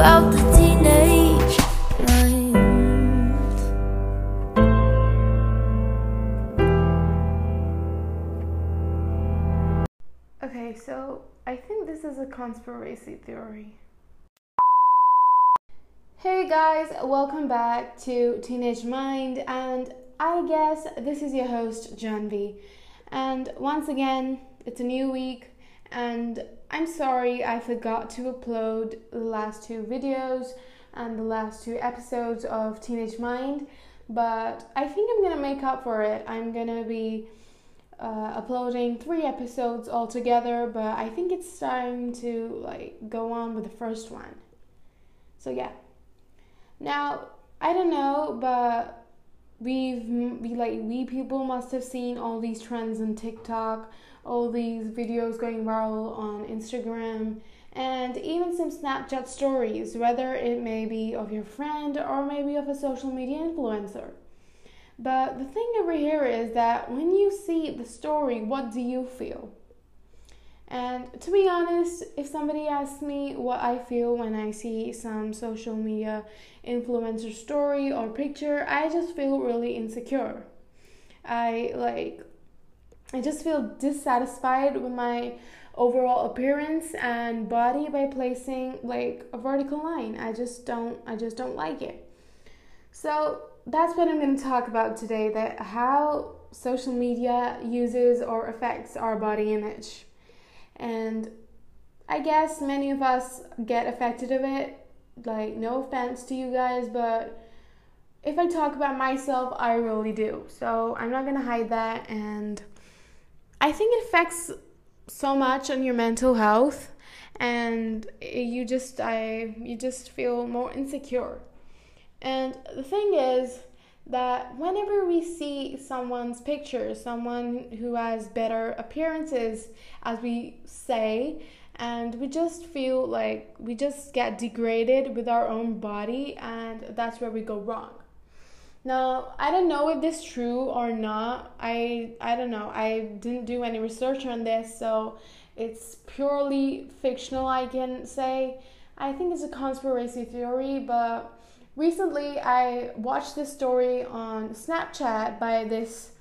throughout the teenage mind. Okay, so I think this is a conspiracy theory. Hey guys, welcome back to Teenage Mind, and I guess this is your host, Janvi. And once again, it's a new week, and I'm sorry I forgot to upload the last two videos and the last two episodes of Teenage Mind, but I think I'm gonna make up for it. I'm gonna be uh, uploading three episodes altogether, but I think it's time to like go on with the first one. So yeah. Now I don't know, but we've we like we people must have seen all these trends on TikTok, all these videos going viral on Instagram, and even some Snapchat stories, whether it may be of your friend or maybe of a social media influencer. But the thing over here is that when you see the story, what do you feel? And to be honest, if somebody asks me what I feel when I see some social media influencer story or picture, I just feel really insecure. I like I just feel dissatisfied with my overall appearance and body by placing like a vertical line. I just don't I just don't like it. So that's what I'm going to talk about today that how social media uses or affects our body image. And I guess many of us get affected of it. Like no offense to you guys, but if I talk about myself, I really do. So I'm not to hide that and I think it affects so much on your mental health and you just I you just feel more insecure and the thing is that whenever we see someone's picture, someone who has better appearances, as we say, and we just feel like we just get degraded with our own body, and that's where we go wrong. Now, I don't know if this is true or not. I I don't know. I didn't do any research on this, so it's purely fictional, I can say. I think it's a conspiracy theory, but recently I watched this story on Snapchat by this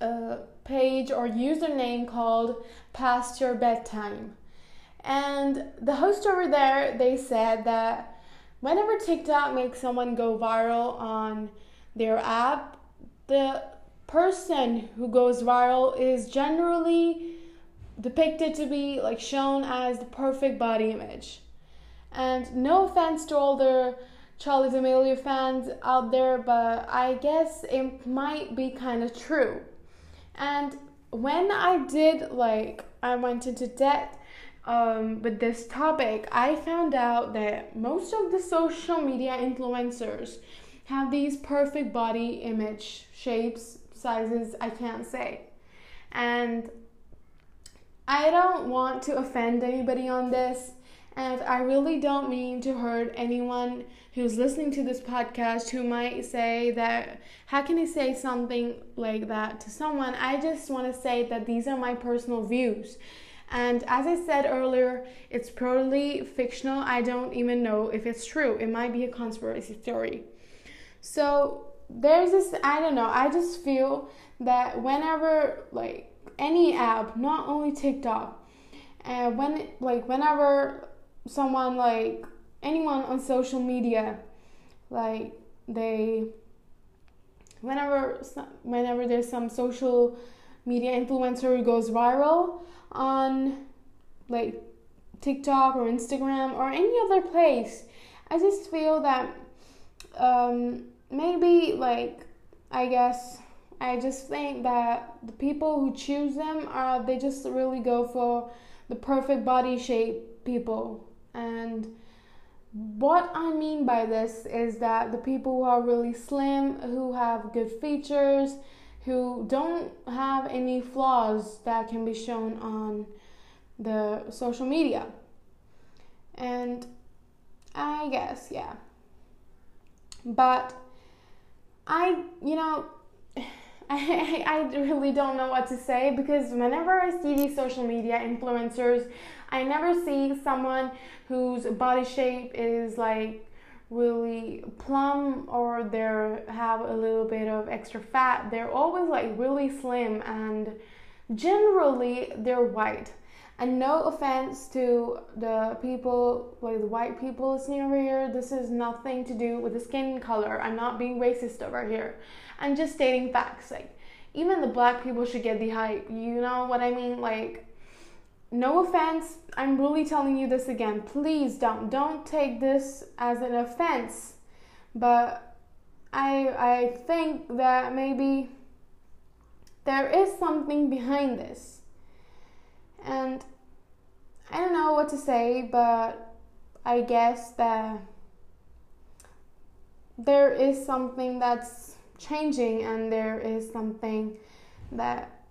uh, page or username called Past Your Bedtime. And the host over there, they said that whenever TikTok makes someone go viral on their app, the person who goes viral is generally depicted to be like shown as the perfect body image. And no offense to all the Charli D'Amelio fans out there, but I guess it might be kind of true. And when I did like I went into debt um, with this topic, I found out that most of the social media influencers have these perfect body image shapes, sizes, I can't say. And I don't want to offend anybody on this, and I really don't mean to hurt anyone who's listening to this podcast who might say that, how can he say something like that to someone? I just want to say that these are my personal views. And as I said earlier, it's purely fictional. I don't even know if it's true. It might be a conspiracy theory. So there's this, I don't know, I just feel that whenever, like, any app, not only TikTok, and when, like, whenever someone like anyone on social media like they whenever whenever there's some social media influencer who goes viral on like TikTok or Instagram or any other place I just feel that um, maybe like I guess I just think that the people who choose them are they just really go for the perfect body shape people and what I mean by this is that the people who are really slim, who have good features, who don't have any flaws that can be shown on the social media. And I guess, yeah. But I, you know, I, I really don't know what to say because whenever I see these social media influencers, I never see someone whose body shape is like really plump or they have a little bit of extra fat. They're always like really slim and generally they're white. And no offense to the people, like the white people listening over here, this is nothing to do with the skin color. I'm not being racist over here. I'm just stating facts. Like, even the black people should get the hype. You know what I mean? Like, no offense. I'm really telling you this again. Please don't don't take this as an offense. But I I think that maybe there is something behind this. And I don't know what to say, but I guess that there is something that's changing and there is something that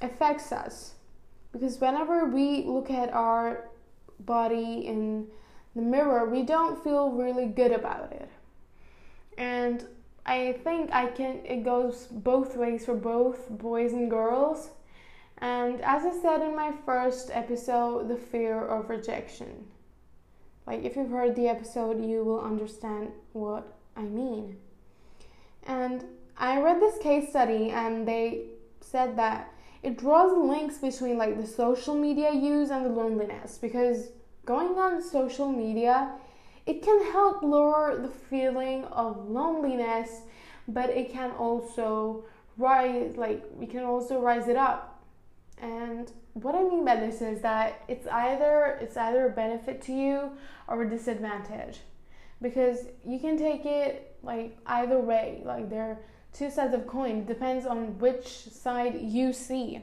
affects us. Because whenever we look at our body in the mirror, we don't feel really good about it. And I think I can it goes both ways for both boys and girls. And as I said in my first episode, the fear of rejection. Like if you've heard the episode, you will understand what I mean. And I read this case study and they said that it draws links between like the social media use and the loneliness because going on social media it can help lower the feeling of loneliness but it can also rise like we can also rise it up and what i mean by this is that it's either it's either a benefit to you or a disadvantage. Because you can take it like either way. Like there are two sides of coin. It depends on which side you see.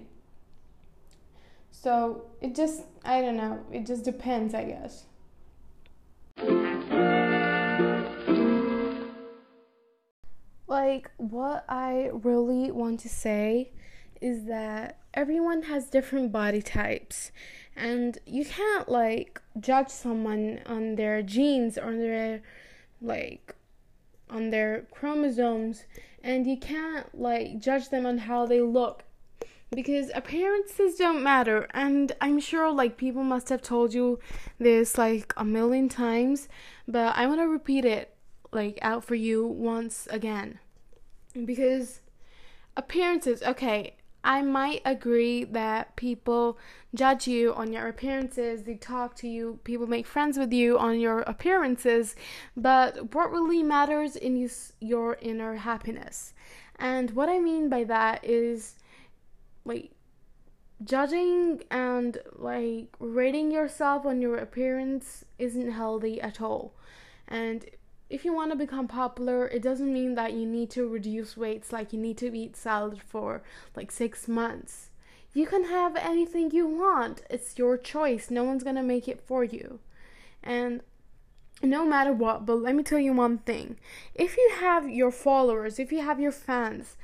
So it just i don't know. It just depends i guess. Like what i really want to say is that everyone has different body types. And you can't like judge someone on their genes or their like on their chromosomes. And you can't like judge them on how they look. Because appearances don't matter. And i'm sure like people must have told you this like a million times. But i want to repeat it like out for you once again. Because appearances okay I might agree that people judge you on your appearances, they talk to you, people make friends with you on your appearances, but what really matters is your inner happiness. And what I mean by that is like judging and like rating yourself on your appearance isn't healthy at all. And if you want to become popular, it doesn't mean that you need to reduce weights, like you need to eat salad for like six months. You can have anything you want, it's your choice. No one's gonna make it for you. And no matter what, but let me tell you one thing if you have your followers, if you have your fans,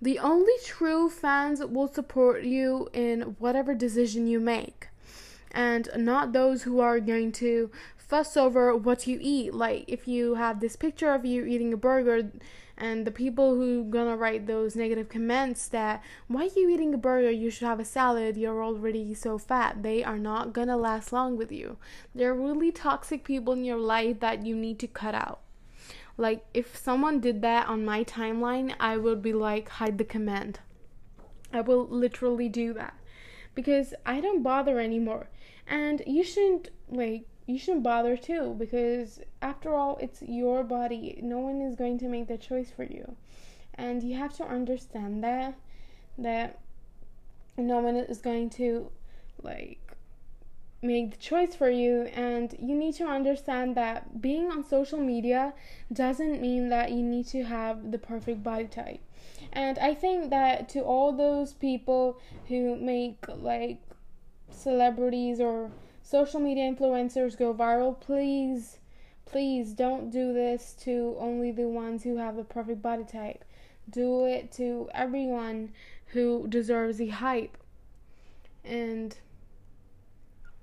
the only true fans will support you in whatever decision you make and not those who are going to fuss over what you eat. Like if you have this picture of you eating a burger and the people who gonna write those negative comments that why are you eating a burger? You should have a salad. You're already so fat. They are not gonna last long with you. They're really toxic people in your life that you need to cut out. Like if someone did that on my timeline i would be like hide the comment. I will literally do that because i don't bother anymore. And you shouldn't like you shouldn't bother too because after all it's your body. No one is going to make the choice for you. And you have to understand that that no one is going to like make the choice for you. And you need to understand that being on social media doesn't mean that you need to have the perfect body type. And i think that to all those people who make like celebrities or social media influencers go viral, please, please don't do this to only the ones who have the perfect body type. Do it to everyone who deserves the hype. And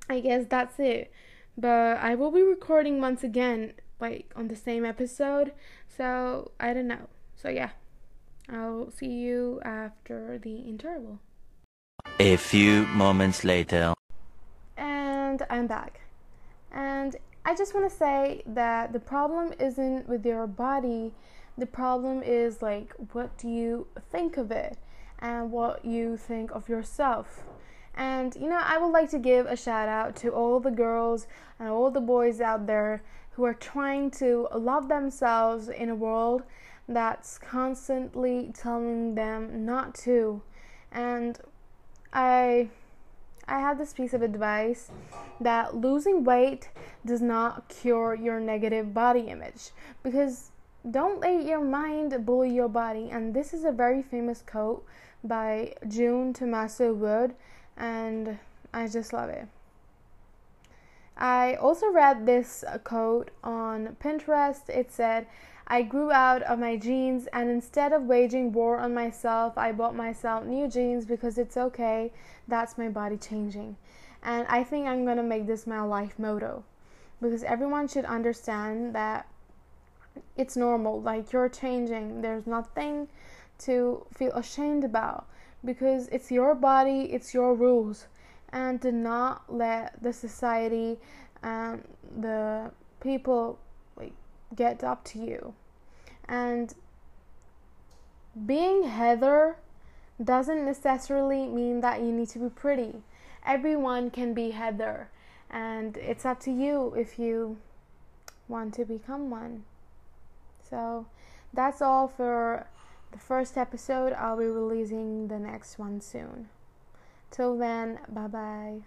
I guess that's it. But I will be recording once again, like on the same episode. So I don't know. So yeah. I'll see you after the interval. A few moments later. And I'm back. And I just want to say that the problem isn't with your body, the problem is like what do you think of it and what you think of yourself. And you know, I would like to give a shout out to all the girls and all the boys out there who are trying to love themselves in a world that's constantly telling them not to. And I I have this piece of advice that losing weight does not cure your negative body image because don't let your mind bully your body. And this is a very famous quote by June Tommaso Wood, and I just love it. I also read this quote on Pinterest. It said, I grew out of my jeans, and instead of waging war on myself, I bought myself new jeans because it's okay. That's my body changing. And I think I'm going to make this my life motto because everyone should understand that it's normal. Like you're changing, there's nothing to feel ashamed about because it's your body, it's your rules. And do not let the society and the people like get up to you. And being Heather doesn't necessarily mean that you need to be pretty. Everyone can be Heather, and it's up to you if you want to become one. So that's all for the first episode. I'll be releasing the next one soon. Till then, bye bye.